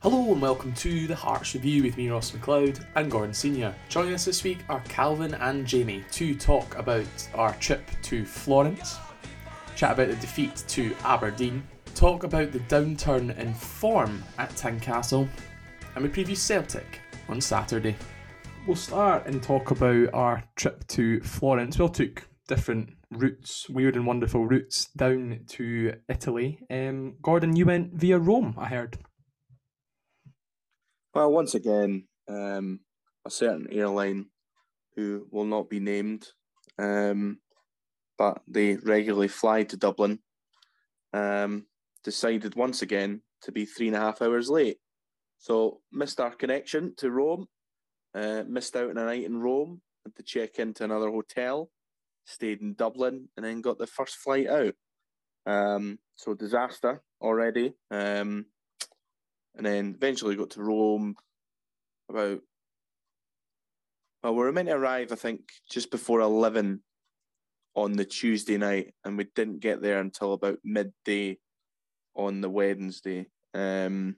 Hello and welcome to the Hearts Review with me, Ross McLeod, and Gordon Senior. Joining us this week are Calvin and Jamie to talk about our trip to Florence, chat about the defeat to Aberdeen, talk about the downturn in form at Tynecastle, and we preview Celtic on Saturday. We'll start and talk about our trip to Florence. We all took different routes, weird and wonderful routes down to Italy. Um, Gordon, you went via Rome, I heard. Well, once again, um, a certain airline who will not be named, um, but they regularly fly to Dublin, um, decided once again to be three and a half hours late. So missed our connection to Rome, uh, missed out on a night in Rome, had to check into another hotel, stayed in Dublin, and then got the first flight out. Um, so disaster already. Um, and then eventually got to Rome about. Well, we were meant to arrive, I think, just before eleven on the Tuesday night, and we didn't get there until about midday on the Wednesday. Um,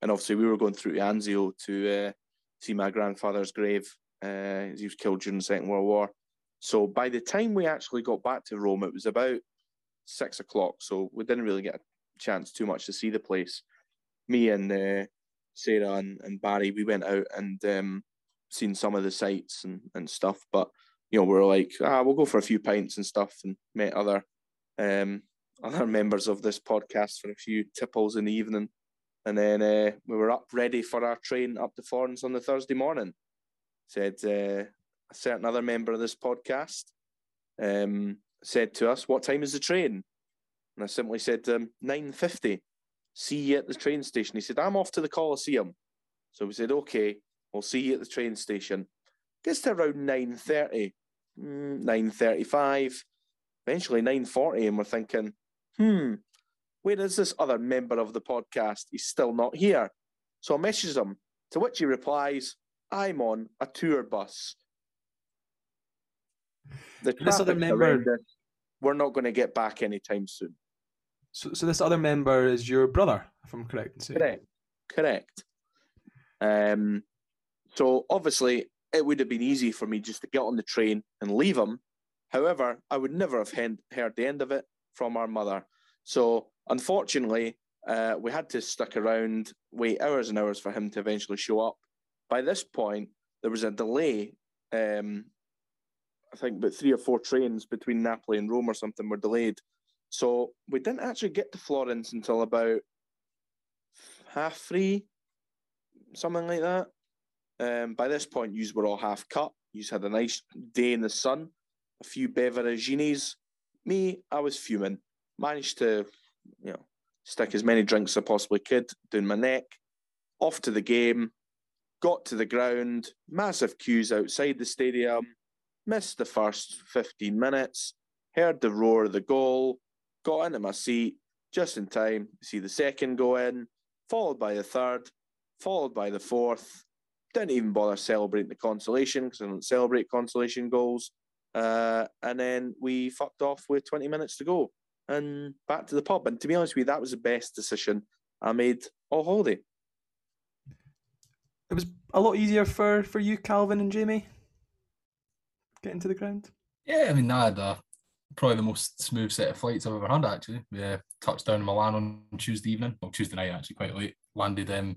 and obviously, we were going through to Anzio to uh, see my grandfather's grave. Uh, he was killed during the Second World War. So by the time we actually got back to Rome, it was about six o'clock. So we didn't really get a chance too much to see the place me and uh, Sarah and, and Barry, we went out and um, seen some of the sites and, and stuff. But you know, we were like, ah, we'll go for a few pints and stuff, and met other um, other members of this podcast for a few tipples in the evening, and then uh, we were up ready for our train up to Florence on the Thursday morning. Said uh, a certain other member of this podcast um, said to us, "What time is the train?" And I simply said, um, 9.50 see you at the train station. He said, I'm off to the Colosseum. So we said, okay, we'll see you at the train station. Gets to around 9.30, mm, 9.35, eventually 9.40, and we're thinking, hmm, where is this other member of the podcast? He's still not here. So I message him, to which he replies, I'm on a tour bus. The this other member, we're not going to get back anytime soon. So, so this other member is your brother, if I'm correct in. Correct. Correct. Um, so obviously, it would have been easy for me just to get on the train and leave him. However, I would never have heard the end of it from our mother. So unfortunately, uh, we had to stick around, wait hours and hours for him to eventually show up. By this point, there was a delay. Um, I think about three or four trains between Napoli and Rome or something were delayed. So we didn't actually get to Florence until about half three, something like that. Um, by this point, you were all half cut. You had a nice day in the sun, a few beverages. Me, I was fuming. Managed to, you know, stick as many drinks as I possibly could down my neck. Off to the game. Got to the ground. Massive queues outside the stadium. Missed the first 15 minutes. Heard the roar of the goal got into my seat just in time to see the second go in, followed by the third, followed by the fourth. Didn't even bother celebrating the consolation because I don't celebrate consolation goals. Uh, and then we fucked off with 20 minutes to go and back to the pub. And to be honest with you, that was the best decision I made all holiday. It was a lot easier for, for you, Calvin and Jamie, getting to the ground. Yeah, I mean, I had a probably the most smooth set of flights I've ever had. Actually, yeah, touched down in Milan on Tuesday evening, well Tuesday night actually, quite late. Landed um,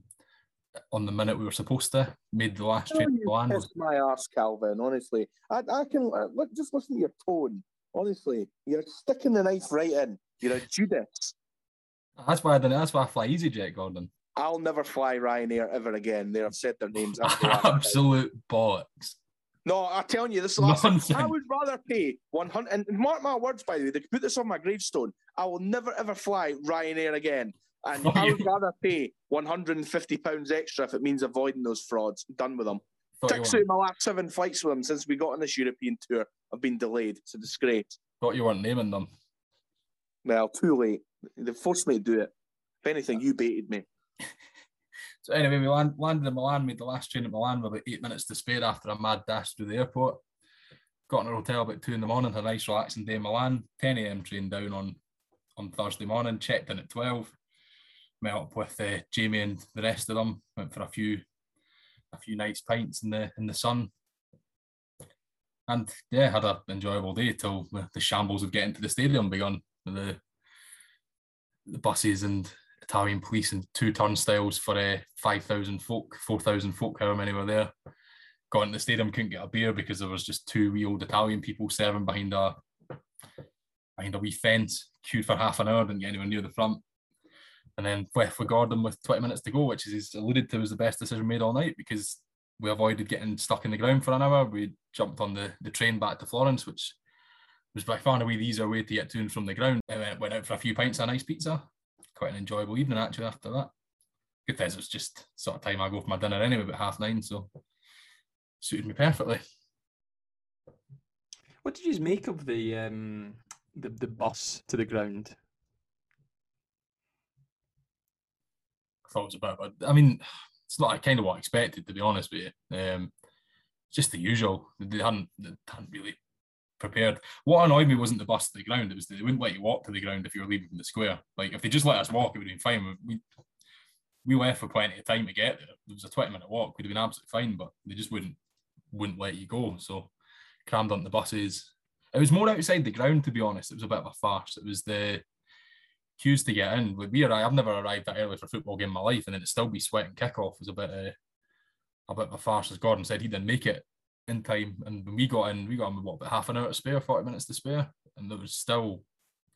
on the minute we were supposed to. Made the last train to Milan. Was... my ass, Calvin. Honestly, I, I can uh, look. Just listen to your tone. Honestly, you're sticking the knife right in. You're a Judas. That's why I didn't. That's why I fly EasyJet, Gordon. I'll never fly Ryanair ever again. They have said their names. Up. Absolute bollocks. No, I'm telling you, this is the last time. I would rather pay 100, and mark my words, by the way, they could put this on my gravestone. I will never ever fly Ryanair again. And I would rather pay 150 pounds extra if it means avoiding those frauds. done with them. Six out my last seven flights with them since we got on this European tour have been delayed. It's a disgrace. Thought you weren't naming them. Well, too late. They forced me to do it. If anything, you baited me. So anyway, we land, landed in Milan, made the last train at Milan with about eight minutes to spare after a mad dash through the airport. Got in a hotel about two in the morning, had a nice relaxing day in Milan. 10 a.m. train down on on Thursday morning, checked in at 12. met up with uh, Jamie and the rest of them. Went for a few a few nice pints in the in the sun. And yeah, had an enjoyable day till the shambles of getting to the stadium begun. The the buses and Italian police and two turnstiles for uh, 5,000 folk, 4,000 folk, however many were there. Got into the stadium, couldn't get a beer because there was just two wee old Italian people serving behind a behind a wee fence, queued for half an hour, didn't get anywhere near the front. And then with, with Gordon with 20 minutes to go, which is alluded to was the best decision made all night because we avoided getting stuck in the ground for an hour. We jumped on the, the train back to Florence, which was by far and away the easier way to get to and from the ground. And went, out for a few pints of nice pizza. Quite an enjoyable evening actually after that. Good thing it was just sort of time I go for my dinner anyway, about half nine, so suited me perfectly. What did you make of the um, the, the bus to the ground? I thought it was about. I mean, it's not kind of what I expected to be honest with you. Um, it's just the usual. They hadn't, they hadn't really prepared. What annoyed me wasn't the bus to the ground; it was they wouldn't let you walk to the ground if you were leaving from the square. Like if they just let us walk, it would have been fine. We we left for plenty of time to get there. It was a twenty minute walk; we'd have been absolutely fine, but they just wouldn't wouldn't let you go. So crammed on the buses. It was more outside the ground, to be honest. It was a bit of a farce. It was the queues to get in. With me, I've never arrived that early for a football game in my life, and then it still be sweating kickoff was a bit uh, a bit of a farce. As Gordon said, he didn't make it in time, and when we got in, we got in with what about half an hour to spare, forty minutes to spare, and there was still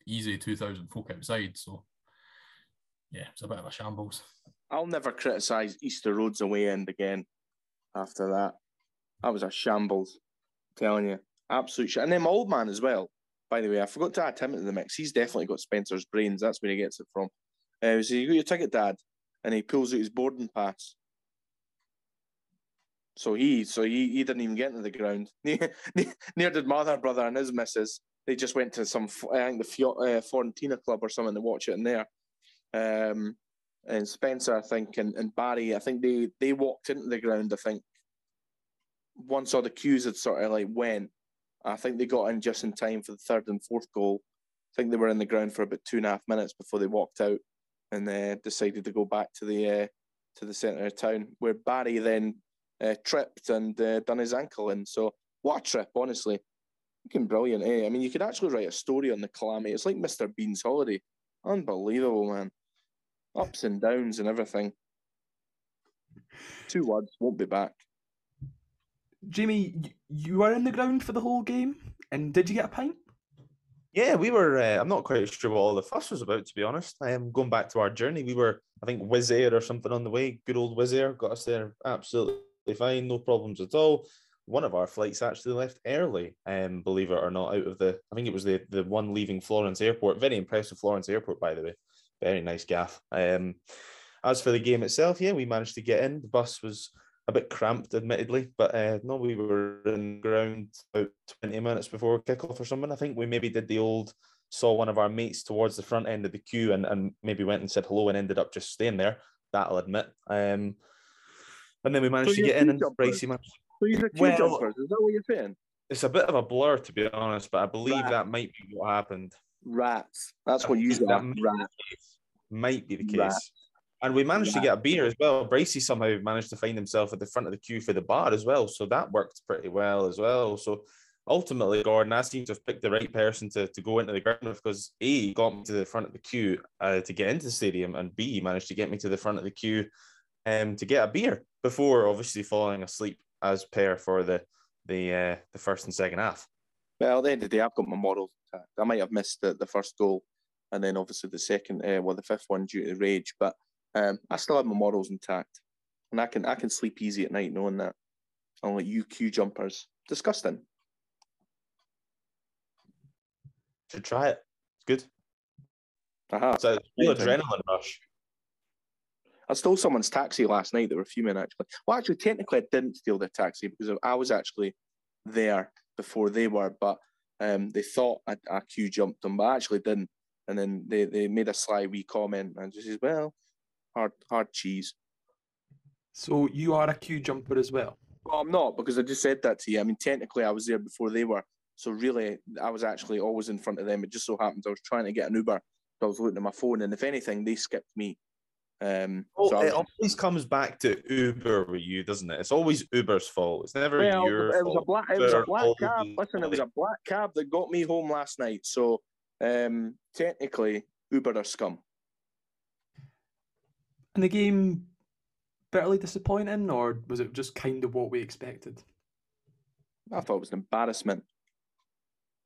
easy two thousand folk outside. So yeah, it's a bit of a shambles. I'll never criticise Easter Road's away end again. After that, that was a shambles. I'm telling you, absolute. And then my old man as well. By the way, I forgot to add him into the mix. He's definitely got Spencer's brains. That's where he gets it from. Uh, so you got your ticket, Dad, and he pulls out his boarding pass. So he, so he, he didn't even get into the ground. Near did my other brother and his missus. They just went to some, I think the uh, Fiorentina club or something to watch it in there. Um, and Spencer, I think, and, and Barry, I think they they walked into the ground. I think once all the cues had sort of like went, I think they got in just in time for the third and fourth goal. I think they were in the ground for about two and a half minutes before they walked out and uh, decided to go back to the uh, to the centre of town, where Barry then uh, tripped and uh, done his ankle in. So what a trip, honestly. Looking brilliant, eh? I mean, you could actually write a story on the calamity. It's like Mr. Bean's holiday. Unbelievable, man. Ups and downs and everything. Two words, won't be back. Jamie, you were in the ground for the whole game, and did you get a pint? Yeah, we were. Uh, I'm not quite sure what all the fuss was about, to be honest. I am going back to our journey. We were, I think, Wizz Air or something on the way. Good old Wizz Air got us there absolutely fine, no problems at all. One of our flights actually left early, um, believe it or not, out of the. I think it was the the one leaving Florence Airport. Very impressive Florence Airport, by the way. Very nice gaff. Um, as for the game itself, yeah, we managed to get in. The bus was a bit cramped, admittedly, but uh, no, we were in ground about 20 minutes before kickoff or something. I think we maybe did the old saw one of our mates towards the front end of the queue and, and maybe went and said hello and ended up just staying there. That I'll admit. Um, and then we managed so to get in and Bracey managed. So you're well, jumpers, is that what you're saying? It's a bit of a blur to be honest, but I believe Rats. that might be what happened. Rats. That's what you got. Rats. Might be the case. Rats. And we managed yeah. to get a beer as well. Bracey somehow managed to find himself at the front of the queue for the bar as well. So that worked pretty well as well. So ultimately, Gordon, I seem to have picked the right person to, to go into the ground with because A, got me to the front of the queue uh, to get into the stadium, and B, managed to get me to the front of the queue um, to get a beer before obviously falling asleep as pair for the the uh, the first and second half. Well, at the end of the day, I've got my model. I might have missed the, the first goal and then obviously the second, uh, well, the fifth one due to rage. But um, I still have my morals intact, and I can I can sleep easy at night knowing that. Unlike you queue jumpers, disgusting. Should try it. It's good. Uh-huh. It's a real adrenaline rush. I stole someone's taxi last night. They were fuming actually. Well, actually, technically, I didn't steal their taxi because I was actually there before they were, but um, they thought I, I queue jumped them, but I actually didn't. And then they, they made a sly wee comment and just says, well, hard hard cheese. So you are a queue jumper as well? Well, I'm not because I just said that to you. I mean, technically, I was there before they were. So really, I was actually always in front of them. It just so happens I was trying to get an Uber. So I was looking at my phone, and if anything, they skipped me. Um, Oh, so it was- always comes back to Uber with you, doesn't it? It's always Uber's fault. It's never well, your it was a fault. black, it was a black cab. always- Listen, it was a black cab that got me home last night. So um, technically, Uber are scum. And the game bitterly disappointing, or was it just kind of what we expected? I thought it was an embarrassment.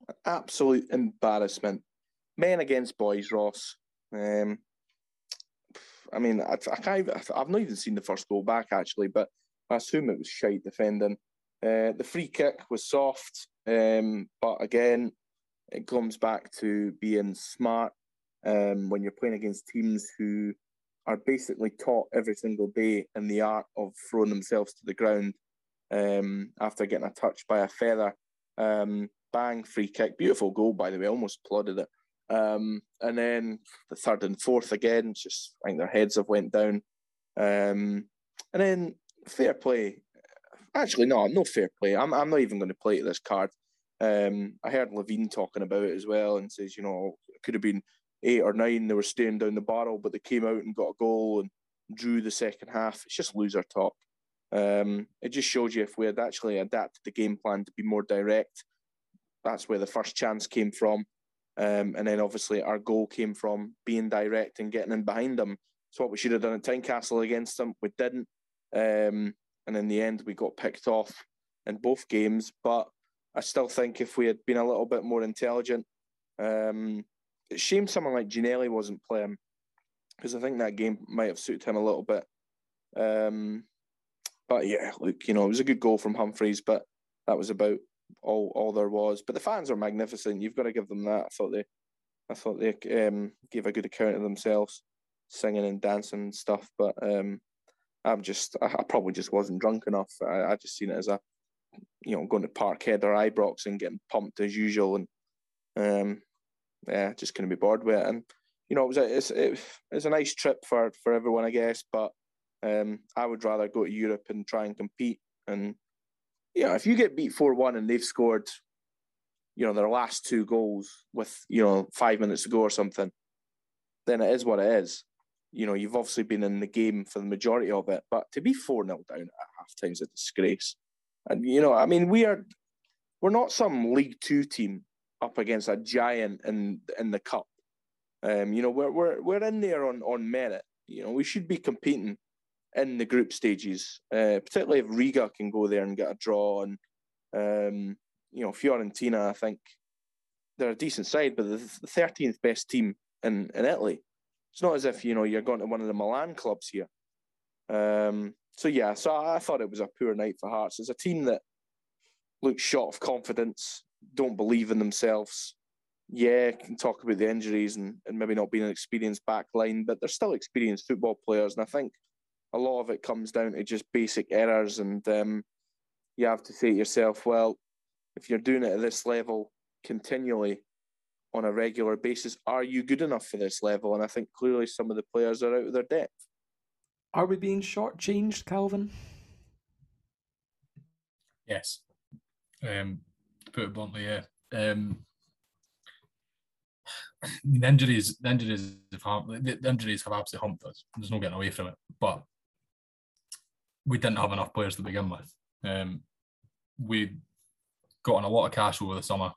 An absolute embarrassment. Men against boys, Ross. Um, I mean, I, I can't. Even, I've not even seen the first goal back actually, but I assume it was shite defending. Uh, the free kick was soft, um, but again, it comes back to being smart um, when you're playing against teams who are basically taught every single day in the art of throwing themselves to the ground um, after getting a touch by a feather. Um, bang, free kick, beautiful goal by the way, almost plodded it. Um, and then the third and fourth again, just I think their heads have went down. Um, and then fair play. Actually, no, I'm no fair play. I'm I'm not even going to play this card. Um, I heard Levein talking about it as well, and says you know it could have been eight or nine. They were staying down the barrel, but they came out and got a goal and drew the second half. It's just loser talk. Um, it just shows you if we had actually adapted the game plan to be more direct. That's where the first chance came from. Um, and then obviously our goal came from being direct and getting in behind them. It's what we should have done at Tynecastle against them. We didn't. Um, and in the end, we got picked off in both games. But I still think if we had been a little bit more intelligent, um, it's shame someone like Ginnelly wasn't playing because I think that game might have suited him a little bit. Um, but yeah, look, you know, it was a good goal from Humphrys, but that was about all all there was. But the fans are magnificent. You've got to give them that. I thought they, I thought they um, gave a good account of themselves, singing and dancing and stuff. But um, I'm just, I, I probably just wasn't drunk enough. I, I just seen it as a, you know, going to Parkhead or Ibrox and getting pumped as usual, and um, yeah, just couldn't be bored with it. And you know, it was a, it's it, it's a nice trip for for everyone, I guess. But um, I would rather go to Europe and try and compete. And yeah, if you get beat four one and they've scored, you know, their last two goals with you know five minutes to go or something, then it is what it is. You know, you've obviously been in the game for the majority of it, but to be four 0 down at half time is a disgrace. And you know, I mean, we are we're not some League Two team up against a giant in in the cup. Um, you know, we're we're we're in there on on merit. You know, we should be competing in the group stages, uh, particularly if Riga can go there and get a draw. And um, you know, Fiorentina, I think they're a decent side, but the thirteenth best team in in Italy. It's not as if you know you're going to one of the Milan clubs here. Um, so yeah, so I thought it was a poor night for Hearts. It's a team that looks short of confidence, don't believe in themselves. Yeah, can talk about the injuries and, and maybe not being an experienced back line, but they're still experienced football players. And I think a lot of it comes down to just basic errors. And um, you have to say to yourself, well, if you're doing it at this level continually on a regular basis, are you good enough for this level? And I think clearly some of the players are out of their depth. Are we being shortchanged, Calvin? Yes. Um, to put it bluntly, yeah. Um, the injuries, the injuries have hum- the, the injuries have absolutely humped us. There's no getting away from it. But we didn't have enough players to begin with. Um, we got on a lot of cash over the summer.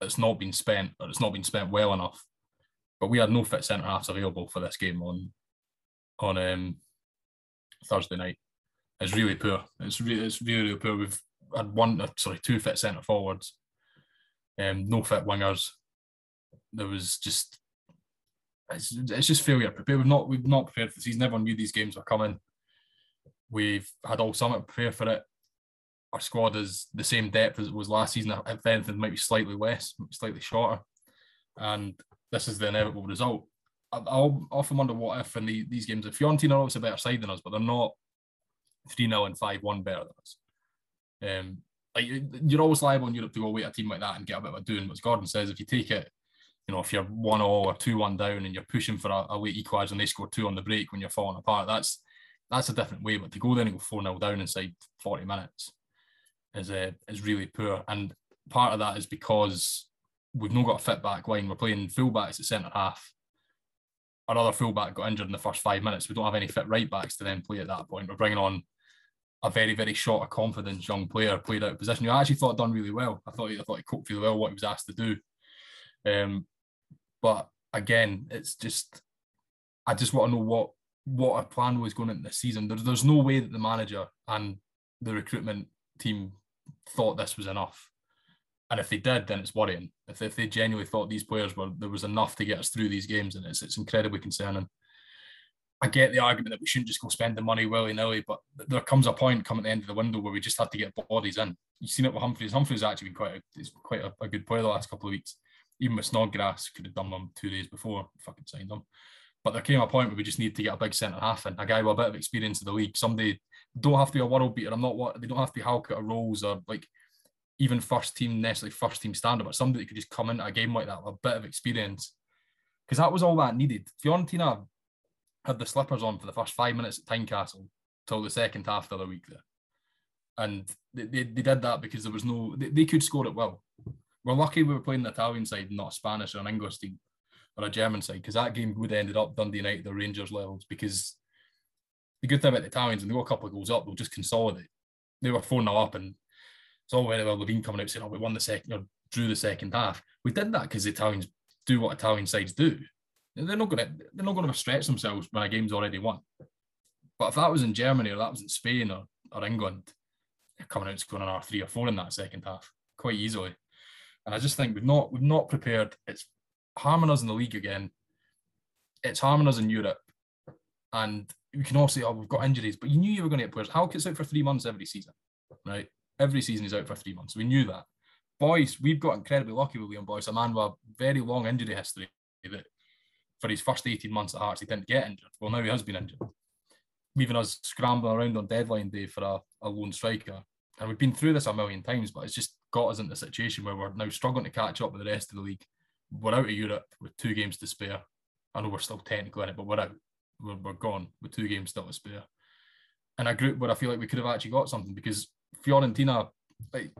It's not been spent, or it's not been spent well enough. But we had no fit centre halves available for this game on on um, Thursday night. It's really poor. It's really it's really, really poor. We've had one, uh, sorry, two fit centre forwards, um, no fit wingers. There was just it's, it's just failure. Prepare. We've not we've not prepared for the season. Everyone knew these games were coming. We've had all summer to prepare for it. Our squad is the same depth as it was last season. If anything, might be slightly less, slightly shorter. And this is the inevitable result. I, often wonder what if in the, these games, if Fiorentina are obviously a better side than us, but they're not 3 0 and 5 1 better than us. Um, like you're always liable in Europe to go away a team like that and get a bit of a doing. But as Gordon says, if you take it, you know, if you're 1 0 or 2 1 down and you're pushing for a, a late equaliser and they score two on the break when you're falling apart, that's that's a different way. But to go there and go 4 0 down inside 40 minutes is uh, is really poor. And part of that is because we've not got a fit back line. We're playing full backs at centre half. another fullback got injured in the first five minutes. We don't have any fit right backs to then play at that point. We're bringing on a very, very short of confidence young player, played out of position. Who I actually thought done really well. I thought he, I thought he coped really well what he was asked to do. Um, but again, it's just I just want to know what what our plan was going into the season. There's there's no way that the manager and the recruitment team thought this was enough. And if they did, then it's worrying. If, if they genuinely thought these players were there was enough to get us through these games, and it's it's incredibly concerning. I get the argument that we shouldn't just go spend the money willy nilly, but there comes a point coming at the end of the window where we just had to get bodies in. You've seen it with Humphrys. Humphrys actually been quite a, he's quite a, a, good player the last couple of weeks. Even with Snodgrass, could have done them two days before, fucking signed them. But there came a point where we just need to get a big centre half and a guy with a bit of experience in the league. Somebody don't have to be a world beater. I'm not what they don't have to be Halkett or Rowles or like even first team necessarily first team standard, but somebody that could just come into a game like that with a bit of experience. Because that was all that needed. Fiorentina had the slippers on for the first five minutes at Tynecastle till the second half of the week there. And they, they, they did that because there was no, they, they could score it well. We're lucky we were playing the Italian side, not a Spanish or an English team a German side, because that game would have ended up Dundee United or Rangers levels. Because the good thing about the Italians, and they got a couple of goals up, they'll just consolidate. They were 4 0 up, and it's all very well Levein coming out saying, Oh, we won the second or drew the second half. We did that because the Italians do what Italian sides do. They're not going to they're not to stretch themselves when a game's already won. But if that was in Germany or that was in Spain or, or England, they're coming out scoring an R three or four in that second half quite easily. And I just think we've not we've not prepared. It's harming in the league again. It's harming in Europe. And we can all say, oh, we've got injuries, but you knew you were going to get players. Halkett's out for three months every season, right? Every season he's out for three months. We knew that. Boyce, we've got incredibly lucky with Liam Boyce, a man with a very long injury history that for his first 18 months at Hearts, he didn't get injured. Well, now he has been injured. Leaving us scrambling around on deadline day for a, a lone striker. And we've been through this a million times, but it's just got us into a situation where we're now struggling to catch up with the rest of the league. We're out of Europe with two games to spare. I know we're still technically in it, but we're out. We're, we're gone with two games still to spare. In a group where I feel like we could have actually got something because Fiorentina, like,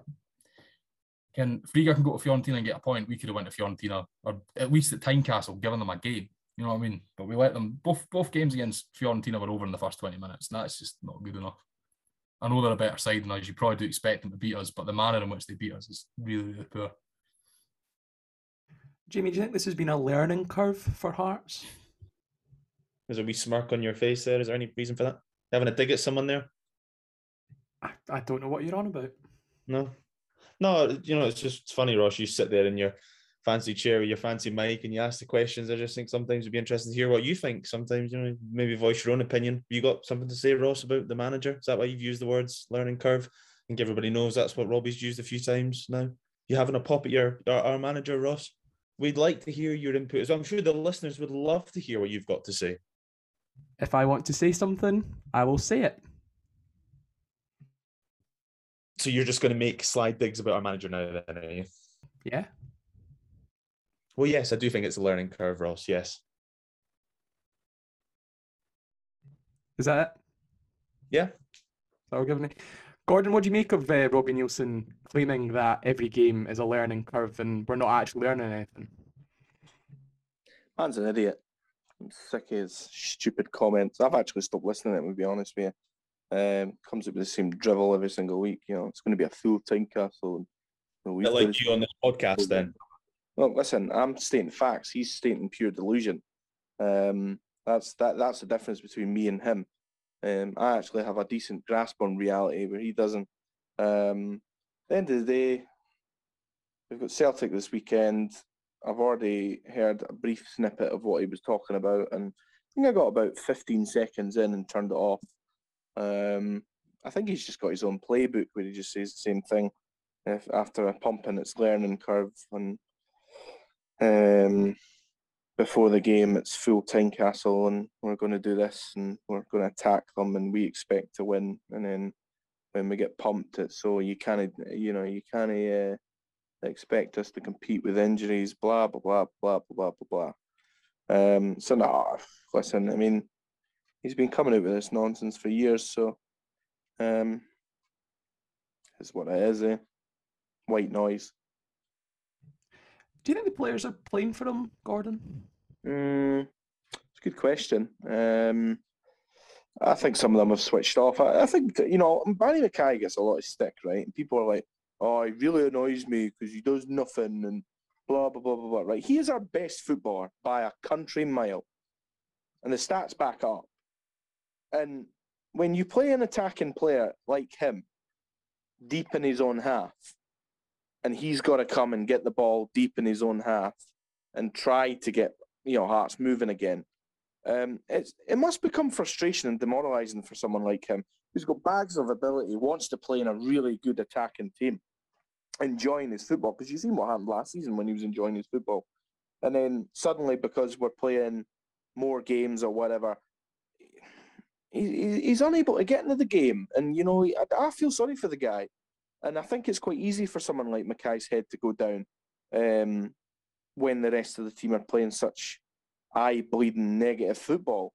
can Riga can go to Fiorentina and get a point. We could have went to Fiorentina or at least at Tynecastle, giving them a game. You know what I mean? But we let them both both games against Fiorentina were over in the first 20 minutes. And that's just not good enough. I know they're a better side than us. You probably do expect them to beat us, but the manner in which they beat us is really, really poor. Jamie, do you think this has been a learning curve for Hearts? There's a wee smirk on your face there. Is there any reason for that? You Having a dig at someone there? I, I don't know what you're on about. No. No, you know, it's just it's funny, Ross. You sit there in your fancy chair with your fancy mic and you ask the questions. I just think sometimes it'd be interesting to hear what you think. Sometimes, you know, maybe voice your own opinion. You got something to say, Ross, about the manager? Is that why you've used the words learning curve? I think everybody knows that's what Robbie's used a few times now. You having a pop at your our, our manager, Ross? We'd like to hear your input as well. I'm sure the listeners would love to hear what you've got to say. If I want to say something, I will say it. So you're just going to make slide digs about our manager now, then, are you? Yeah. Well, yes, I do think it's a learning curve, Ross. Yes. Is that it? Yeah. So we're giving it. Gordon, what do you make of uh, Robbie Neilson claiming that every game is a learning curve and we're not actually learning anything? Man's an idiot. I'm sick of his stupid comments. I've actually stopped listening to him, to be honest with you. Um, comes up with the same drivel every single week. You know, it's going to be a full Tynecastle. And I like you on this podcast then. Well, listen, I'm stating facts. He's stating pure delusion. Um, that's that. That's the difference between me and him. Um, I actually have a decent grasp on reality, where he doesn't. Um, the end of the day, we've got Celtic this weekend. I've already heard a brief snippet of what he was talking about, and I think I got about 15 seconds in and turned it off. Um, I think he's just got his own playbook where he just says the same thing. If after a pump and its learning curve, and um, before the game, it's full Tynecastle, and we're going to do this, and we're going to attack them, and we expect to win. And then when we get pumped, it so you can't, you know, you can't uh, expect us to compete with injuries. Blah blah blah blah blah blah blah. Um, so no, listen, I mean, he's been coming out with this nonsense for years, so um, is what it is. Eh? White noise. Do you think the players are playing for him, Gordon? Mm, It's a good question. Um, I think some of them have switched off. I, I think you know Barrie McKay gets a lot of stick, right? And people are like, "Oh, he really annoys me because he does nothing and blah blah blah blah blah." Right? He is our best footballer by a country mile, and the stats back up. And when you play an attacking player like him, deep in his own half, and he's got to come and get the ball deep in his own half and try to get you know Hearts moving again. Um, it's it must become frustration and demoralising for someone like him who's got bags of ability, wants to play in a really good attacking team, enjoying his football. Because you've seen what happened last season when he was enjoying his football, and then suddenly because we're playing more games or whatever, he, he's unable to get into the game. And you know, I, I feel sorry for the guy, and I think it's quite easy for someone like McKay's head to go down. Um, when the rest of the team are playing such eye bleeding negative football.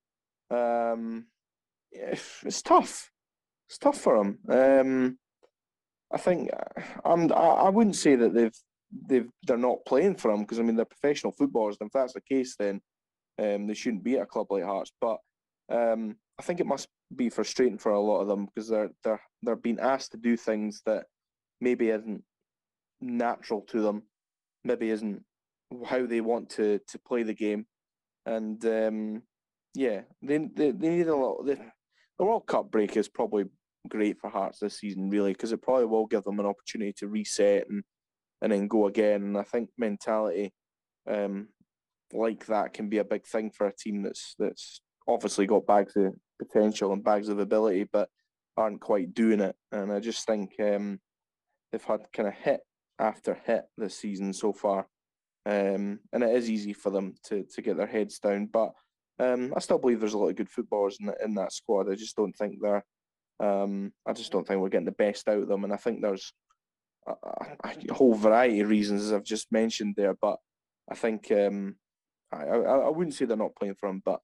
Um, it's tough. It's tough for them. Um, I think I'm. I wouldn't say that they've they've they're not playing for them because I mean they're professional footballers. And if that's the case, then um, they shouldn't be at a club like Hearts. But um, I think it must be frustrating for a lot of them because they're they're they're being asked to do things that maybe isn't natural to them, maybe isn't how they want to to play the game, and um, yeah, they, they they need a lot. The, the World Cup break is probably great for Hearts this season, really, because it probably will give them an opportunity to reset and and then go again. And I think mentality um, like that can be a big thing for a team that's that's obviously got bags of potential and bags of ability, but aren't quite doing it. And I just think um, they've had kind of hit after hit this season so far, um, and it is easy for them to to get their heads down. But um, I still believe there's a lot of good footballers in, the, in that squad. I just don't think they're. Um, I just don't think we're getting the best out of them, and I think there's a, a whole variety of reasons as I've just mentioned there. But I think um, I, I, I wouldn't say they're not playing for them, but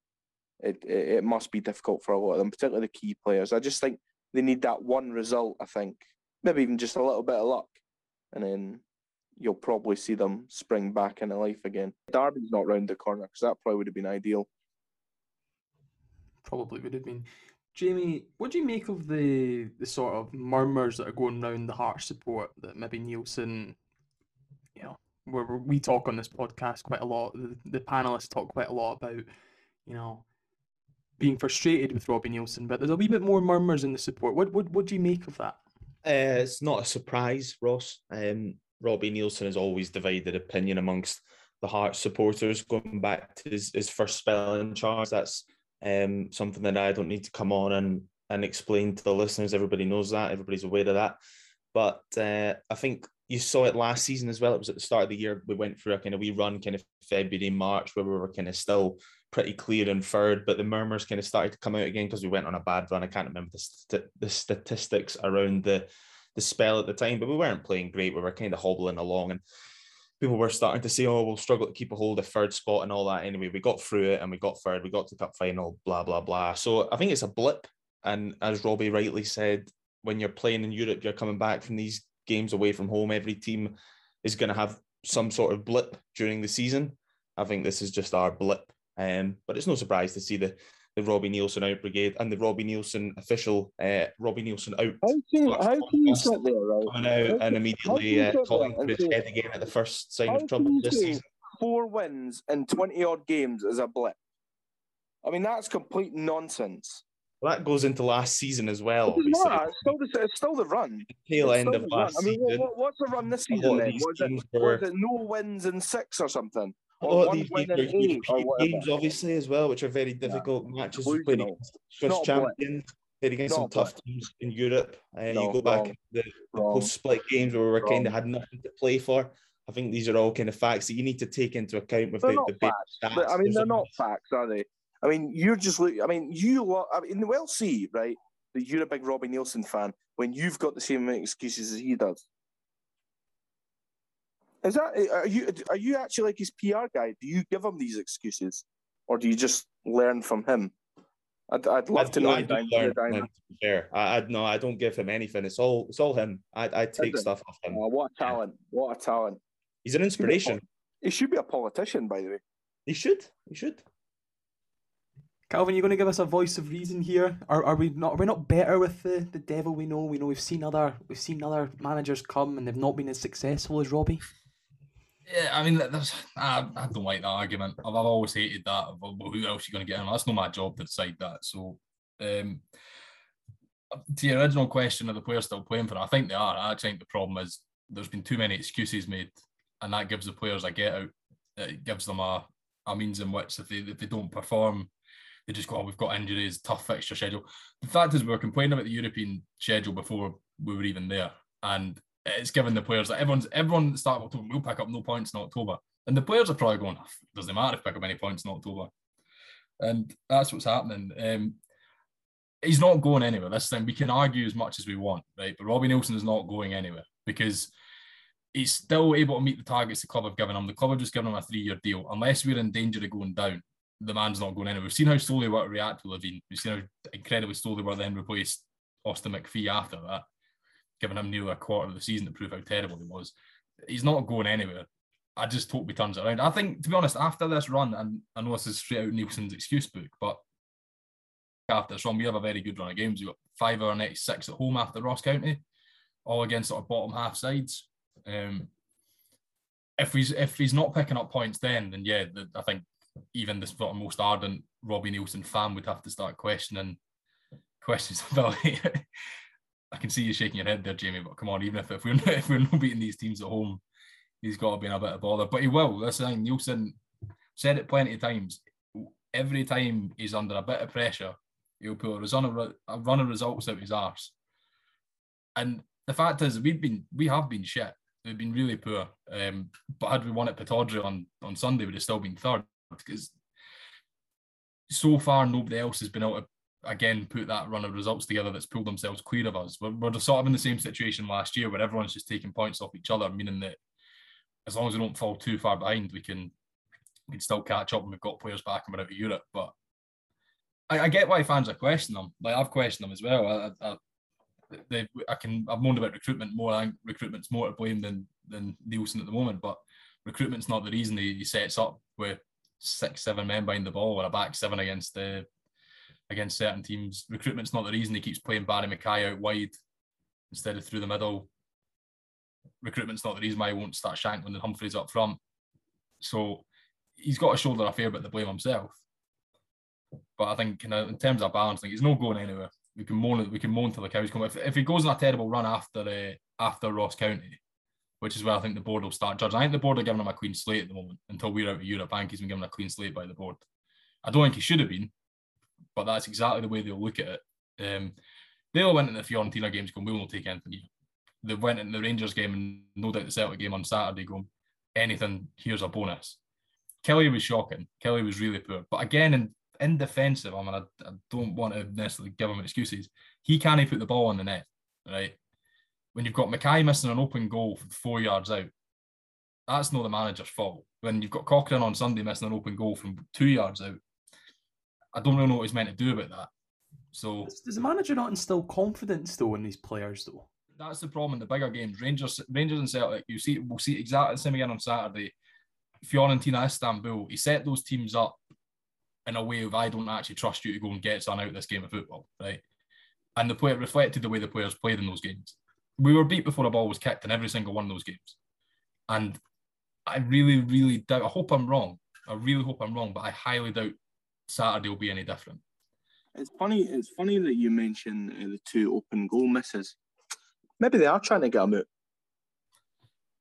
it, it, it must be difficult for a lot of them, particularly the key players. I just think they need that one result. I think maybe even just a little bit of luck, and then you'll probably see them spring back into life again. Derby's not round the corner because that probably would have been ideal. Probably would have been. Jamie, what do you make of the the sort of murmurs that are going around the Heart support that maybe Neilson, you know, where we talk on this podcast quite a lot. The, the panelists talk quite a lot about, you know, being frustrated with Robbie Neilson, but there's a wee bit more murmurs in the support. What what what do you make of that? Uh, it's not a surprise, Ross. Um, Robbie Neilson has always divided opinion amongst the Hearts supporters. Going back to his, his first spell in charge, that's um, something that I don't need to come on and and explain to the listeners. Everybody knows that. Everybody's aware of that. But uh, I think you saw it last season as well. It was at the start of the year. We went through a kind of wee run, kind of February, March, where we were kind of still pretty clear and third, but the murmurs kind of started to come out again because we went on a bad run. I can't remember the, st- the statistics around the the spell at the time, but we weren't playing great. We were kind of hobbling along, and people were starting to say, "Oh, we'll struggle to keep a hold of third spot and all that." Anyway, we got through it and we got third. We got to the cup final. Blah blah blah. So I think it's a blip, and as Robbie rightly said, when you're playing in Europe, you're coming back from these games away from home. Every team is going to have some sort of blip during the season. I think this is just our blip um, but it's no surprise to see the the Robbie Neilson out brigade and the Robbie Neilson official uh, Robbie Neilson out. How can, how can you sit there, right? Coming out and immediately uh, calling for his head again at the first sign of trouble this season. Four wins in 20 odd games is a blip. I mean, that's complete nonsense. Well, that goes into last season as well. It's, not, it's, still, the, it's still the run. The tail end of last I mean, season. What, what's the run this season then? Was it, were... was it no wins in six or something? Lot of these games are European games, obviously, as well, which are very difficult yeah. matches. Played against Swiss champions, played against some tough teams in Europe. Uh, no, you go back the, the post-split games where we were kind of had nothing to play for. I think these are all kind of facts that you need to take into account with they're the, the facts. Stats. I mean, they're not facts, are they? I mean, you're just. I mean, you. I mean, we'll see, right? That you're a big Robbie Neilson fan when you've got the same excuses as he does. Is that eh, are you are you actually like his PR guy? Do you give him these excuses, or do you just learn from him? I'd, I'd love I to know. I do learn from him, to be fair, I, I no, I don't give him anything. It's all it's all him. I, I take stuff off him. Oh, what a talent! What a talent! He's an inspiration. He should be a politician, by the way. He should. He should. Calvin, you're going to give us a voice of reason here. Are, are we not? Are we not better with the, the devil we know? We know we've seen other we've seen other managers come and they've not been as successful as Robbie. Yeah, I mean, there's, I, I don't like that argument. I've, I've always hated that. Well, who else are you going to get in? That's not my job to decide that. So, um, to your original question, are the players still playing for it? I think they are. I think the problem is there's been too many excuses made, and that gives the players a get out. It gives them a, a means in which if they if they don't perform, they just go, oh, we've got injuries, tough fixture schedule. The fact is, we are complaining about the European schedule before we were even there, and it's given the players that everyone's everyone start of October will pick up no points in October, and the players are probably going, oh, doesn't matter if pick up any points in October, and that's what's happening. Um, he's not going anywhere this time. We can argue as much as we want, right? But Robbie Neilson is not going anywhere because he's still able to meet the targets the club have given him. The club have just given him a three-year deal. Unless we're in danger of going down, the man's not going anywhere. We've seen how slowly what react have been. We've seen how incredibly slowly we're then replaced Austin MacPhee after that, giving him nearly a quarter of the season to prove how terrible he was. He's not going anywhere. I just hope he turns it around. I think, to be honest, after this run, and I know this is straight out Neilson's excuse book, but after this run, we have a very good run of games. We've got five next six at home after Ross County, all against sort of bottom half sides. Um, if he's if he's not picking up points, then then yeah, the, I think even the sort of most ardent Robbie Nielsen fan would have to start questioning questions about I can see you shaking your head there, Jamie. But come on, even if, if we're not, if we're not beating these teams at home, he's got to be in a bit of bother. But he will. That's the thing. Neilson said it plenty of times. Every time he's under a bit of pressure, he'll put a run of, a run of results out his arse. And the fact is, we've been we have been shit. We've been really poor. Um, but had we won at Pittodrie on on Sunday, we'd have still been third because so far nobody else has been able to again put that run of results together that's pulled themselves clear of us. We're, we're sort of in the same situation last year where everyone's just taking points off each other, meaning that as long as we don't fall too far behind, we can we can still catch up and we've got players back and we're out of Europe. But I, I get why fans are questioning them. Like I've questioned them as well. I, I, they, I can I've moaned about recruitment more. I think recruitment's more to blame than than Neilson at the moment. But recruitment's not the reason he, he sets up with six, seven men behind the ball or a back seven against the against certain teams. Recruitment's not the reason he keeps playing Barrie McKay out wide instead of through the middle. Recruitment's not the reason why he won't start Shankland and Humphrys up front. So he's got to shoulder a fair bit of the blame himself. But I think in terms of balance, like he's not going anywhere. We can moan we can moan till the cows come. If, if he goes on a terrible run after uh, after Ross County, which is where I think the board will start judging. I think the board are giving him a clean slate at the moment until we're out of Europe. I think he's been given a clean slate by the board. I don't think he should have been, but that's exactly the way they'll look at it. Um, they all went in the Fiorentina games going, we won't take anything here. They went in the Rangers game and no doubt the Celtic game on Saturday going, anything, here's a bonus. Kelly was shocking. Kelly was really poor. But again, in, in defensive, I mean, I, I don't want to necessarily give him excuses. He can't put the ball in the net, right? when you've got McKay missing an open goal from four yards out, that's not the manager's fault. When you've got Cochrane on Sunday missing an open goal from two yards out, I don't really know what he's meant to do about that. So does the manager not instill confidence though in these players though? That's the problem in the bigger games. Rangers, Rangers and Celtic. You see, we'll see exactly the same again on Saturday. Fiorentina, Istanbul. He set those teams up in a way of I don't actually trust you to go and get son out this game of football, right? And the player reflected the way the players played in those games we were beat before the ball was kicked in every single one of those games. And I really, really doubt, I hope I'm wrong. I really hope I'm wrong, but I highly doubt Saturday will be any different. It's funny. It's funny that you mention uh, the two open goal misses. Maybe they are trying to get them out.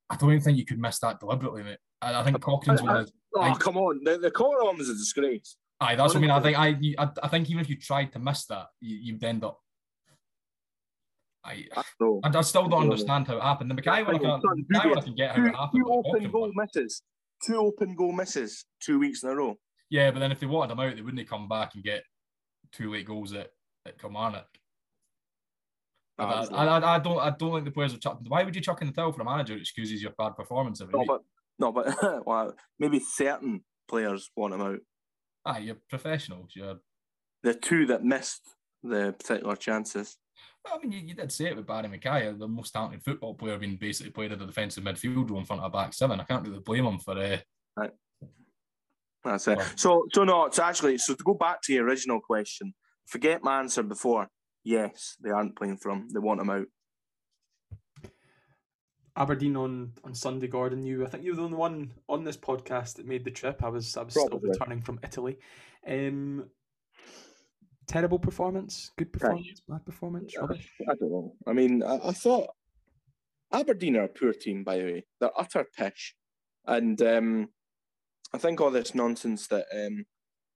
I don't even think you could miss that deliberately, mate. I, I think Cochrane's one. Oh, I, come on! The, the corner one was a disgrace. Aye, that's what I mean. I think I, I, I think even if you tried to miss that, you, you'd end up I, I, I, still don't understand how it happened. The McKay one, I can, McKay one can get how it happened. Two open goal misses. Two open goal misses two weeks in a row. Yeah, but then if they wanted them out, they wouldn't have come back and get two late goals at, at Kilmarnock. I, I, I, don't I don't think the players are chucking. Why would you chuck in the towel for a manager who excuses your bad performance every no, week? But, no, but well, maybe certain players want them out. Ah, you're professionals. You're the two that missed the particular chances. I mean, you, you, did say it with Barrie McKay, the most talented football player, being basically played at the defensive midfield role in front of a back seven. I can't really blame him for uh, right. That's it. So, so no, it's actually so to go back to the original question. Forget my answer before. Yes, they aren't playing for him. They want him out. Aberdeen on on Sunday, Gordon. You, I think you were the only one on this podcast that made the trip. I was, I was still returning from Italy. Um, terrible performance, good performance, bad performance, rubbish. I don't know. I mean, I, I thought Aberdeen are a poor team, by the way. They're utter pish. And um, I think all this nonsense that um,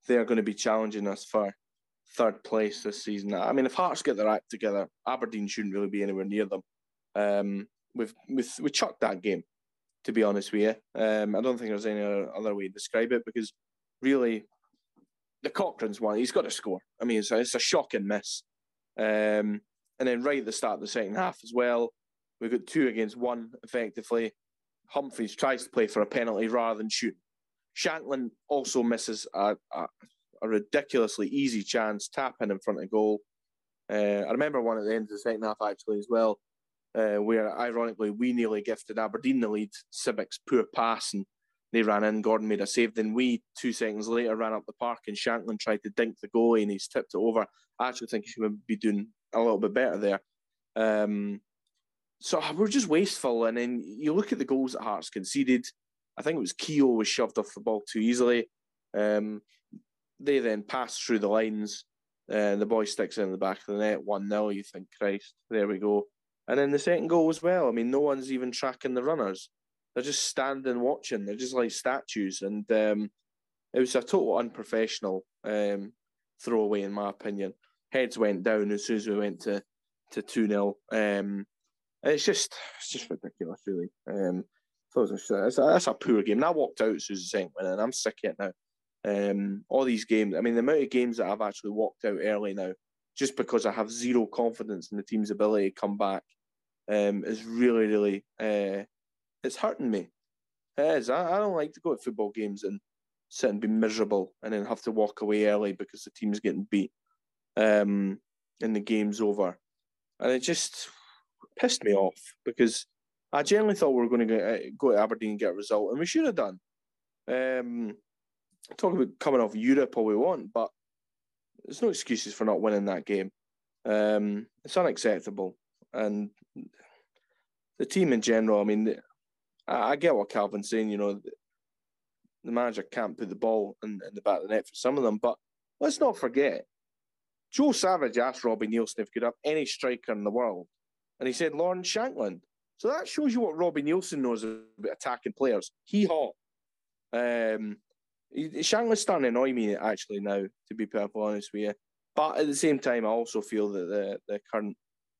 they're going to be challenging us for third place this season. I mean, if Hearts get their act together, Aberdeen shouldn't really be anywhere near them. Um, we've, we've, we chucked that game, to be honest with you. Um, I don't think there's any other, other way to describe it because really, the Cochrane's one, he's got to score. I mean, it's a, it's a shocking miss. Um, and then right at the start of the second half as well, we've got two against one effectively. Humphrys tries to play for a penalty rather than shoot. Shankland also misses a, a, a ridiculously easy chance, tap in in front of goal. Uh, I remember one at the end of the second half actually as well, uh, where ironically we nearly gifted Aberdeen the lead. Sibbick's poor pass and they ran in. Gordon made a save. Then we two seconds later ran up the park and Shankland tried to dink the goalie and he's tipped it over. I actually think he should be doing a little bit better there. Um, so we're just wasteful. And then you look at the goals that Hearts conceded. I think it was Keogh was shoved off the ball too easily. Um, they then pass through the lines. and the boy sticks in the back of the net, 1 0. You think, Christ, there we go. And then the second goal as well. I mean, no one's even tracking the runners. They're just standing watching. They're just like statues. And um, it was a total unprofessional um, throwaway, in my opinion. Heads went down as soon as we went to to 2 0. Um, it's just it's just ridiculous, really. Um, that's, a, that's a poor game. And I walked out as soon as the in. I'm sick of it now. Um, all these games, I mean, the amount of games that I've actually walked out early now, just because I have zero confidence in the team's ability to come back, um, is really, really, uh, it's hurting me. It is. I, I don't like to go to football games and sit and be miserable and then have to walk away early because the team's getting beat um, and the game's over. And it just pissed me off because I generally thought we were going to go, uh, go to Aberdeen and get a result, and we should have done. Um, talk about coming off Europe all we want, but there's no excuses for not winning that game. Um, it's unacceptable, and the team in general. I mean, I, get what Calvin's saying. You know, the, the manager can't put the ball in, in the back of the net for some of them, but let's not forget. Joe Savage asked Robbie Neilson if he could have any striker in the world, and he said Lawrence Shankland. So that shows you what Robbie Neilson knows about attacking players. He haw. Um, Shankland's starting to annoy me actually now, to be perfectly honest with you. But at the same time, I also feel that the, the current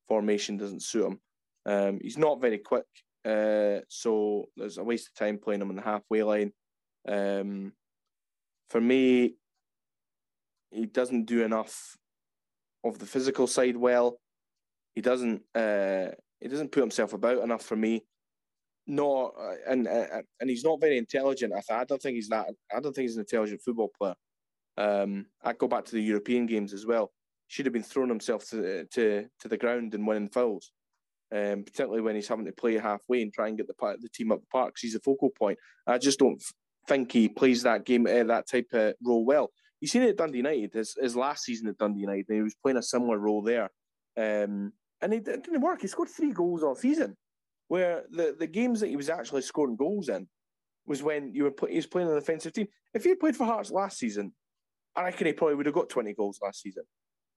formation doesn't suit him. Um, he's not very quick, uh, so there's a waste of time playing him on the halfway line. Um, for me, he doesn't do enough of the physical side well. He doesn't. Uh, he doesn't put himself about enough for me. No, uh, and uh, and he's not very intelligent. I, th- I don't think he's that. I don't think he's an intelligent football player. Um, I go back to the European games as well. Should have been throwing himself to to to the ground and winning fouls, um, particularly when he's having to play halfway and try and get the the team up the park. 'cause he's a focal point. I just don't think he plays that game uh, that type of role well. You seen it at Dundee United. His, his last season at Dundee United, he was playing a similar role there, um, and it, it didn't work. He scored three goals all season where the, the games that he was actually scoring goals in was when you were play, he was playing an offensive team. If he had played for Hearts last season, I reckon he probably would have got 20 goals last season.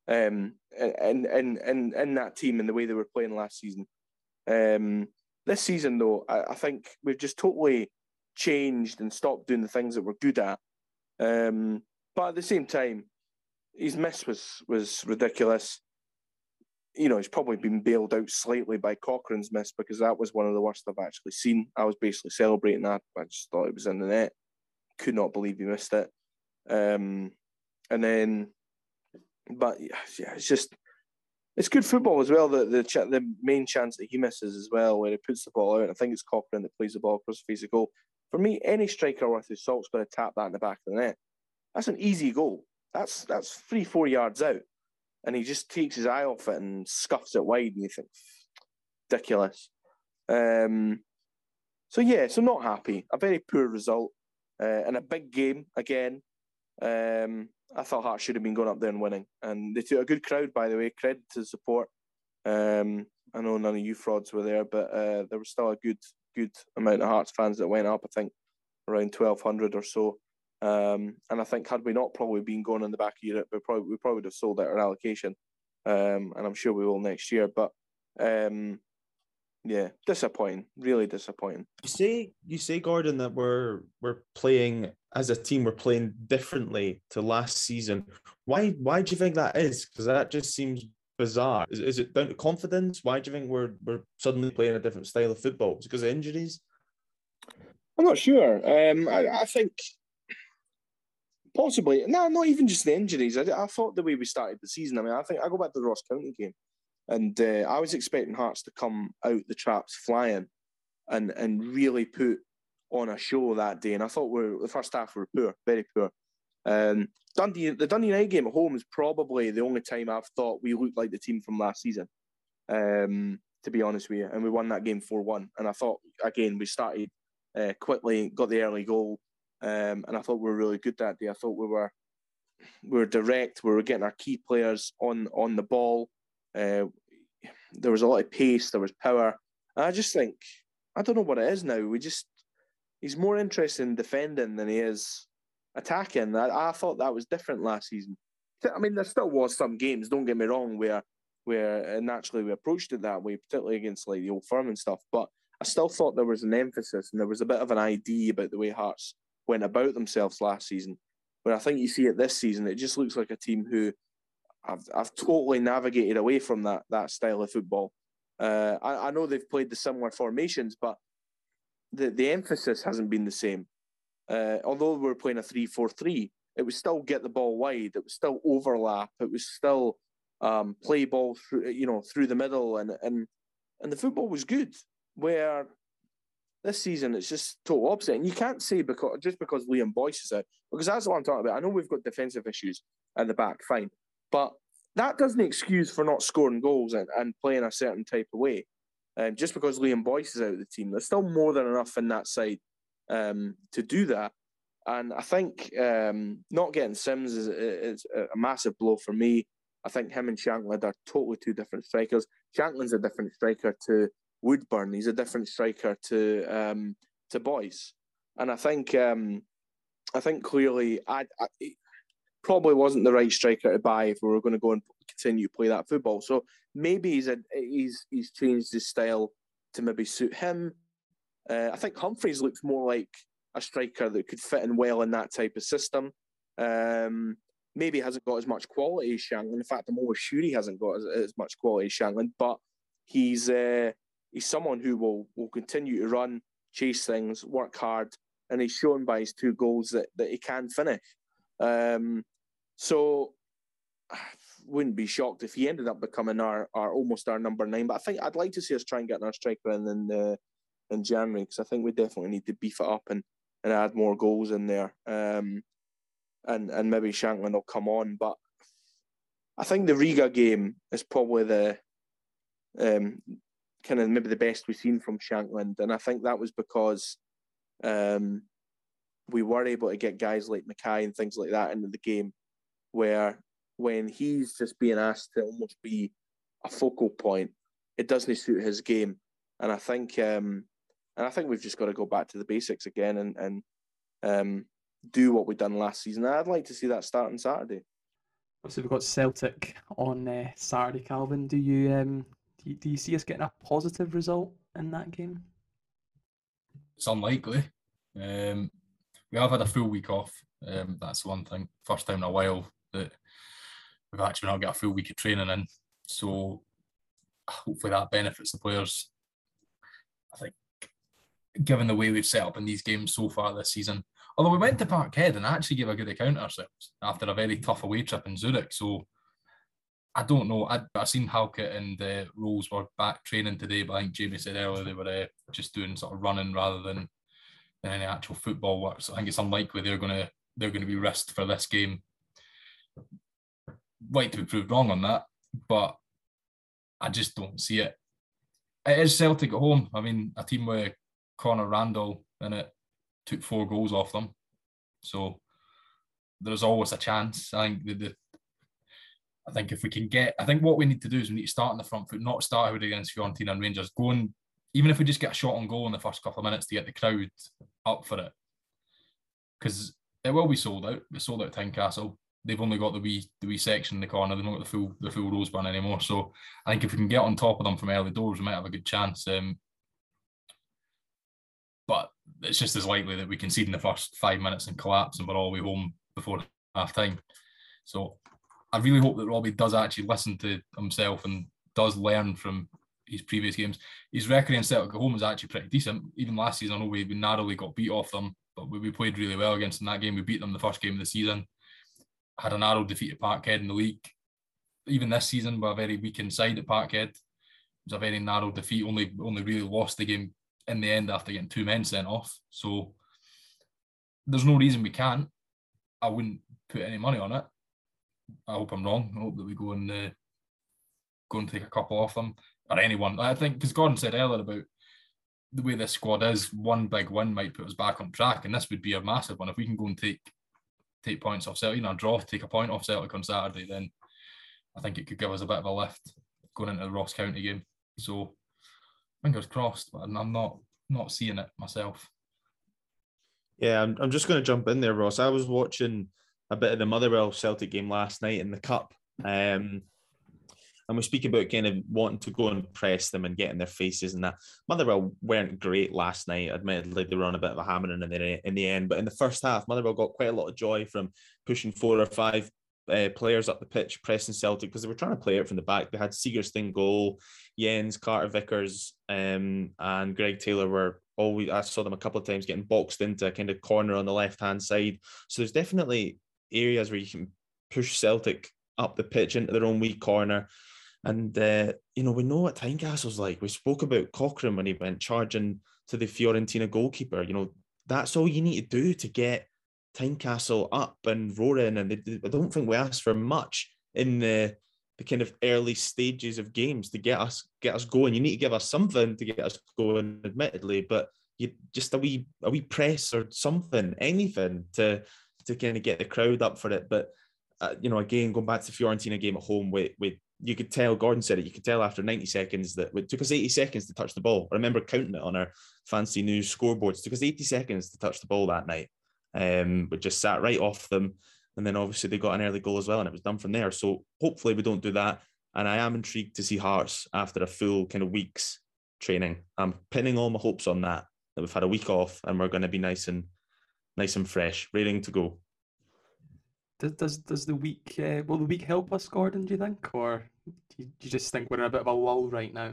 Um, and, and, and, in that team and the way they were playing last season. Um, this season, though, I, I think we've just totally changed and stopped doing the things that we're good at. Um, but at the same time, his miss was was ridiculous you know, he's probably been bailed out slightly by Cochrane's miss because that was one of the worst I've actually seen. I was basically celebrating that. I just thought it was in the net. Could not believe he missed it. Um, and then, but yeah, it's just it's good football as well. The the the main chance that he misses as well, where he puts the ball out. I think it's Cochrane that plays the ball across the face of goal. For me, any striker worth his salt's going to tap that in the back of the net. That's an easy goal. That's that's three four yards out and he just takes his eye off it and scuffs it wide, and you think, ridiculous. Um, so yeah, so not happy. A very poor result. uh, in a big game again. Um, I thought Hearts should have been going up there and winning, and they took a good crowd, by the way. Credit to the support. Um, I know none of you frauds were there, but uh, there was still a good good amount of Hearts fans that went up. I think around twelve hundred or so. Um, and I think had we not probably been going in the back of Europe, we probably we probably would have sold out our allocation. Um, and I'm sure we will next year. But um, yeah, disappointing. Really disappointing. You say you say Gordon that we're we're playing as a team. We're playing differently to last season. Why why do you think that is? Because that just seems bizarre. Is, is it down to confidence? Why do you think we're we're suddenly playing a different style of football? Is it because of injuries? I'm not sure. Um, I, I think possibly. No, not even just the injuries. I, I thought the way we started the season. I mean, I think I go back to the Ross County game, and uh, I was expecting Hearts to come out the traps flying, and and really put on a show that day. And I thought we the first half were poor, very poor. Um, Dundee, the Dundee United game at home is probably the only time I've thought we looked like the team from last season. Um, to be honest with you, and we won that game four one. And I thought again we started uh, quickly, got the early goal, um, and I thought we were really good that day. I thought we were we were direct. We were getting our key players on on the ball. Uh, there was a lot of pace. There was power. And I just think I don't know what it is now. We just he's more interested in defending than he is attacking. I, I thought that was different last season. I mean, there still was some games. Don't get me wrong, where where uh, naturally we approached it that way, particularly against like the old firm and stuff. But I still thought there was an emphasis and there was a bit of an idea about the way Hearts went about themselves last season. But I think you see it this season, it just looks like a team who I've, I've totally navigated away from that that style of football. Uh, I, I know they've played the similar formations, but the, the emphasis hasn't been the same. Uh, although we we're playing a 3 4 3, it was still get the ball wide, it was still overlap, it was still um, play ball through, you know, through the middle, and, and, and the football was good. Where this season, it's just total opposite. And you can't say because just because Liam Boyce is out, because that's what I'm talking about. I know we've got defensive issues at the back, fine, but that doesn't excuse for not scoring goals and, and playing a certain type of way. Um, just because Liam Boyce is out of the team, there's still more than enough in that side um, to do that. And I think um, not getting Simms is, is a massive blow for me. I think him and Shankland are totally two different strikers. Shankland's a different striker to Woodburn. He's a different striker to um, to Boyce, and I think um, I think clearly I, I probably wasn't the right striker to buy if we were going to go and continue to play that football. So maybe he's a, he's he's changed his style to maybe suit him. Uh, I think Humphrys looks more like a striker that could fit in well in that type of system. Um, maybe hasn't got as much quality as Shankland. In fact, I'm almost sure he hasn't got as, as much quality as Shankland, but he's uh, he's someone who will will continue to run, chase things, work hard, and he's shown by his two goals that, that he can finish. Um, so I wouldn't be shocked if he ended up becoming our, our almost our number nine. But I think I'd like to see us try and get our striker in in, uh, in January because I think we definitely need to beef it up and, and add more goals in there. Um, and and maybe Shankland will come on, but I think the Riga game is probably the um, kind of maybe the best we've seen from Shankland, and I think that was because um, we were able to get guys like McKay and things like that into the game, where when he's just being asked to almost be a focal point, it doesn't suit his game, and I think um, and I think we've just got to go back to the basics again and and um, do what we've done last season. I'd like to see that start on Saturday. So we've got Celtic on uh, Saturday, Calvin. Do you um, do you, do you see us getting a positive result in that game? It's unlikely. Um, we have had a full week off. Um, that's one thing. First time in a while that we've actually not got a full week of training in. So hopefully that benefits the players. I think, given the way we've set up in these games so far this season, although we went to Parkhead and actually gave a good account ourselves after a very tough away trip in Zurich. So I don't know. I I seen Halkett and uh, Rowles were back training today, but I think Jamie said earlier they were uh, just doing sort of running rather than, than any actual football work. So I think it's unlikely they're gonna they're gonna be risked for this game. Like to be proved wrong on that, but I just don't see it. It is Celtic at home. I mean, a team with Connor Randall in it took four goals off them. So there's always a chance. I think the, the I think if we can get, I think what we need to do is we need to start on the front foot, not start out against Fiorentina and Rangers. Going, even if we just get a shot on goal in the first couple of minutes to get the crowd up for it, because it will be sold out. It's sold out at Tynecastle. They've only got the wee the wee section in the corner. They've not got the full the full Roseburn anymore. So I think if we can get on top of them from early doors, we might have a good chance. Um, but it's just as likely that we concede in the first five minutes and collapse, and we're all the way home before half time. So I really hope that Robbie does actually listen to himself and does learn from his previous games. His record in Celtic at home is actually pretty decent. Even last season, I know we, narrowly got beat off them, but we, we played really well against them that game. We beat them the first game of the season. Had a narrow defeat at Parkhead in the league. Even this season, we're a very weak inside at Parkhead. It was a very narrow defeat. Only only really lost the game in the end after getting two men sent off. So there's no reason we can't. I wouldn't put any money on it. I hope I'm wrong. I hope that we go and uh, go and take a couple off them or anyone. I think because Gordon said earlier about the way this squad is, one big win might put us back on track, and this would be a massive one if we can go and take take points off Celtic, you know, draw, take a point off Celtic on Saturday. Then I think it could give us a bit of a lift going into the Ross County game. So fingers crossed, but I'm not not seeing it myself. Yeah, I'm, I'm just going to jump in there, Ross. I was watching a bit of the Motherwell Celtic game last night in the Cup. Um, and we speak about kind of wanting to go and press them and get in their faces and that. Motherwell weren't great last night. Admittedly, they were on a bit of a hammering in the in the end, but in the first half, Motherwell got quite a lot of joy from pushing four or five uh, players up the pitch, pressing Celtic because they were trying to play it from the back. They had Segerstein goal, Jenz, Carter Vickers, um, and Greg Taylor were always. I saw them a couple of times getting boxed into a kind of corner on the left hand side. So there's definitely areas where you can push Celtic up the pitch into their own weak corner. And uh, you know, we know what Tynecastle's like. We spoke about Cochrane when he went charging to the Fiorentina goalkeeper. You know, that's all you need to do to get Tynecastle up and roaring. And they, I don't think we asked for much in the the kind of early stages of games to get us get us going. You need to give us something to get us going, admittedly, but you just a wee a wee press or something, anything to to kind of get the crowd up for it. But uh, you know, again, going back to the Fiorentina game at home, with with you could tell Gordon said it. You could tell after 90 seconds that it took us 80 seconds to touch the ball. I remember counting it on our fancy new scoreboards. It took us 80 seconds to touch the ball that night. Um, but just sat right off them. And then obviously they got an early goal as well, and it was done from there. So hopefully we don't do that. And I am intrigued to see Hearts after a full kind of week's training. I'm pinning all my hopes on that. That we've had a week off and we're going to be nice and nice and fresh, ready to go. Does does does the week uh, will the week help us, Gordon? Do you think, or do you, do you just think we're in a bit of a lull right now?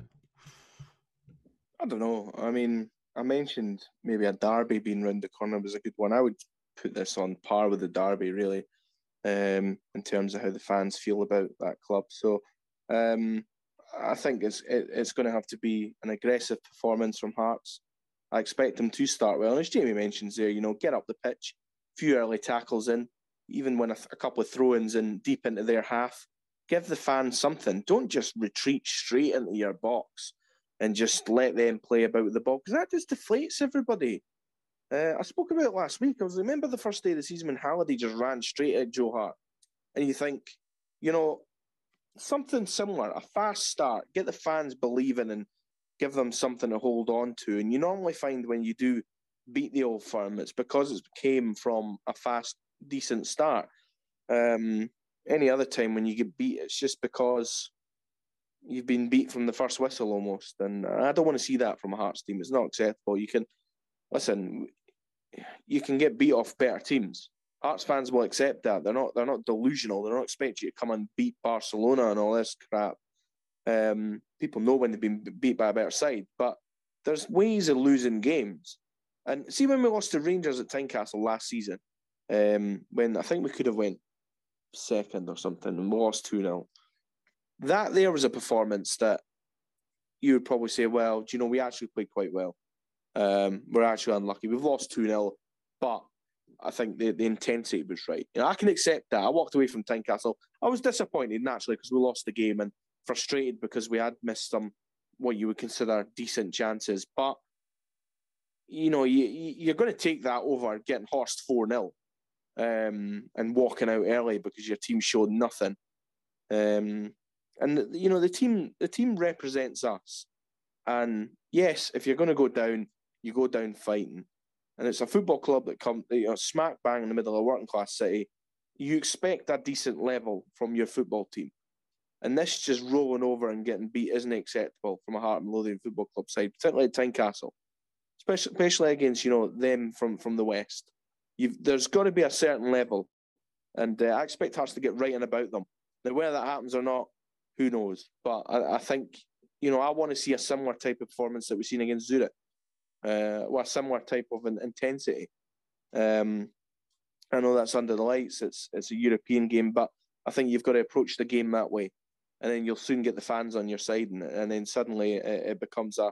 I don't know. I mean, I mentioned maybe a derby being round the corner was a good one. I would put this on par with the derby, really, um, in terms of how the fans feel about that club. So, um, I think it's it, it's going to have to be an aggressive performance from Hearts. I expect them to start well. And as Jamie mentions there, you know, get up the pitch, few early tackles in, even when a, a couple of throw-ins in deep into their half, give the fans something. Don't just retreat straight into your box and just let them play about the ball because that just deflates everybody. Uh, I spoke about last week. I was remember the first day of the season when Halliday just ran straight at Joe Hart, and you think, you know, something similar, a fast start, get the fans believing and give them something to hold on to. And you normally find when you do beat the old firm, it's because it came from a fast decent start. Um, any other time when you get beat, it's just because you've been beat from the first whistle almost. And I don't want to see that from a Hearts team. It's not acceptable. You can listen. You can get beat off better teams. Hearts fans will accept that. They're not. They're not delusional. They're not expecting you to come and beat Barcelona and all this crap. Um, people know when they've been beat by a better side, but there's ways of losing games. And see when we lost to Rangers at Tynecastle last season, um, when I think we could have went second or something and lost 2 0. That there was a performance that you would probably say, well, do you know, we actually played quite well. Um, we're actually unlucky. We've lost 2 0, but I think the, the intensity was right. You know, I can accept that. I walked away from Tynecastle. I was disappointed naturally because we lost the game and frustrated because we had missed some what you would consider decent chances. But you know, you, you're going to take that over getting horsed 4 0 um, and walking out early because your team showed nothing. Um, and you know the team the team represents us. And yes, if you're going to go down, you go down fighting. And it's a football club that comes you know, smack bang in the middle of a working class city. You expect a decent level from your football team. And this just rolling over and getting beat isn't acceptable from a Heart and Lothian Football Club side, particularly at Tynecastle, especially, especially against you know them from from the west. You've, there's got to be a certain level, and uh, I expect Hearts to get right in about them. Now, whether that happens or not, who knows? But I, I think you know I want to see a similar type of performance that we've seen against Zurich, uh, or a similar type of an intensity. Um, I know that's under the lights. It's it's a European game, but I think you've got to approach the game that way and then you'll soon get the fans on your side, and, and then suddenly it, it becomes a,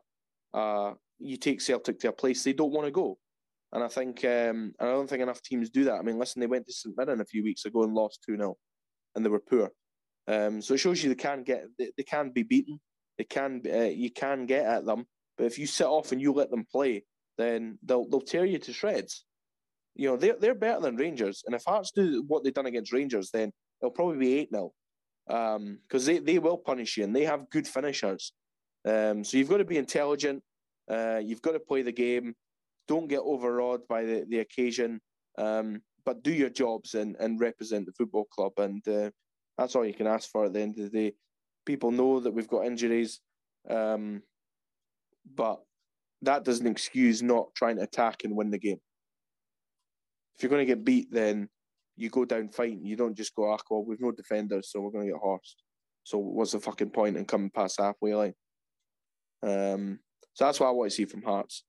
a, you take Celtic to a place they don't want to go. And I think um, I don't think enough teams do that. I mean, listen, they went to St Mirren a few weeks ago and lost two 0 and they were poor. Um, so it shows you they can get they, they can be beaten. They can uh, you can get at them, but if you sit off and you let them play, then they'll they'll tear you to shreds. You know they're they're better than Rangers, and if Hearts do what they've done against Rangers, then it'll probably be eight 0 because um, they, they will punish you and they have good finishers. Um, so you've got to be intelligent. Uh, you've got to play the game. Don't get overawed by the, the occasion, um, but do your jobs and, and represent the football club. And uh, that's all you can ask for at the end of the day. People know that we've got injuries, um, but that doesn't excuse not trying to attack and win the game. If you're going to get beat, then you go down fighting. You don't just go, ah, well, we've no defenders, so we're going to get horsed. So what's the fucking point in coming past halfway line? Um, so that's what I want to see from Hearts.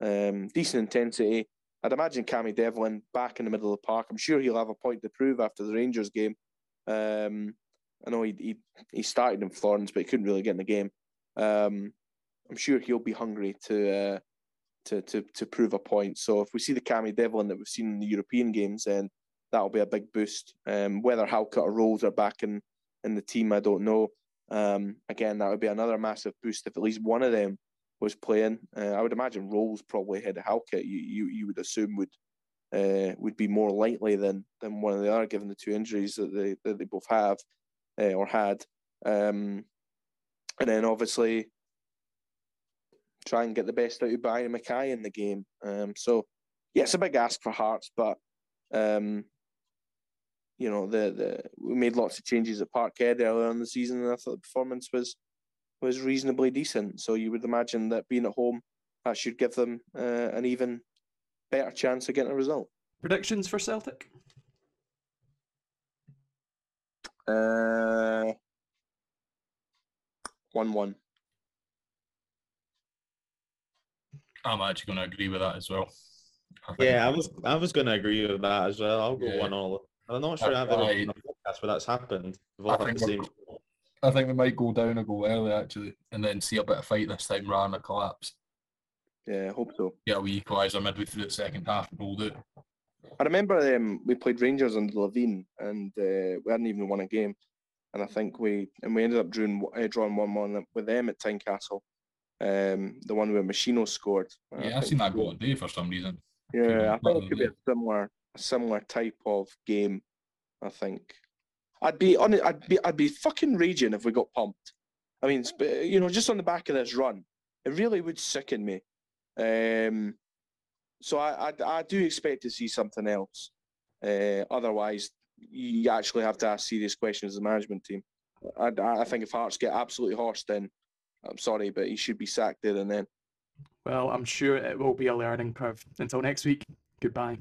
Um, decent intensity. I'd imagine Cammy Devlin back in the middle of the park. I'm sure he'll have a point to prove after the Rangers game. Um, I know he, he he started in Florence, but he couldn't really get in the game. Um, I'm sure he'll be hungry to uh, to to to prove a point. So if we see the Cammy Devlin that we've seen in the European games, then that'll be a big boost. Um, whether Halkett or Rowles are back in, in the team, I don't know. Um, again, that would be another massive boost if at least one of them was playing. Uh, I would imagine Rowles probably had Halkett. You, you you would assume would uh, would be more likely than than one of the other, given the two injuries that they that they both have uh, or had. Um, and then obviously try and get the best out of Barrie McKay in the game. Um, so yeah, it's a big ask for Hearts, but um, you know, the the we made lots of changes at Parkhead earlier in the season, and I thought the performance was was reasonably decent. So you would imagine that being at home, that should give them uh, an even better chance of getting a result. Predictions for Celtic? Uh, one-one. I'm actually going to agree with that as well. I yeah, I was I was going to agree with that as well. I'll go yeah. one all. I'm not sure I've ever on a podcast where that's happened. I think, same... I think we might go down a goal early actually, and then see a bit of fight this time rather than a collapse. Yeah, I hope so. Get a wee equaliser midway through the second half and hold it. I remember um, we played Rangers under Levein, and uh, we hadn't even won a game, and I think we and we ended up drawing uh, drawing one one with them at Tynecastle. Um, the one where Meshino scored. Yeah, I, I seen that goal today for some reason. Yeah, I think it could be a similar a similar type of game. I think. I'd be on it. I'd be I'd be fucking raging if we got pumped. I mean, you know, just on the back of this run, it really would sicken me. Um, so I, I, I do expect to see something else. Uh, otherwise, you actually have to ask serious questions as a management team. I, I think if Hearts get absolutely horsed, then I'm sorry, but he should be sacked there and then. Well, I'm sure it will be a learning curve. Until next week, goodbye.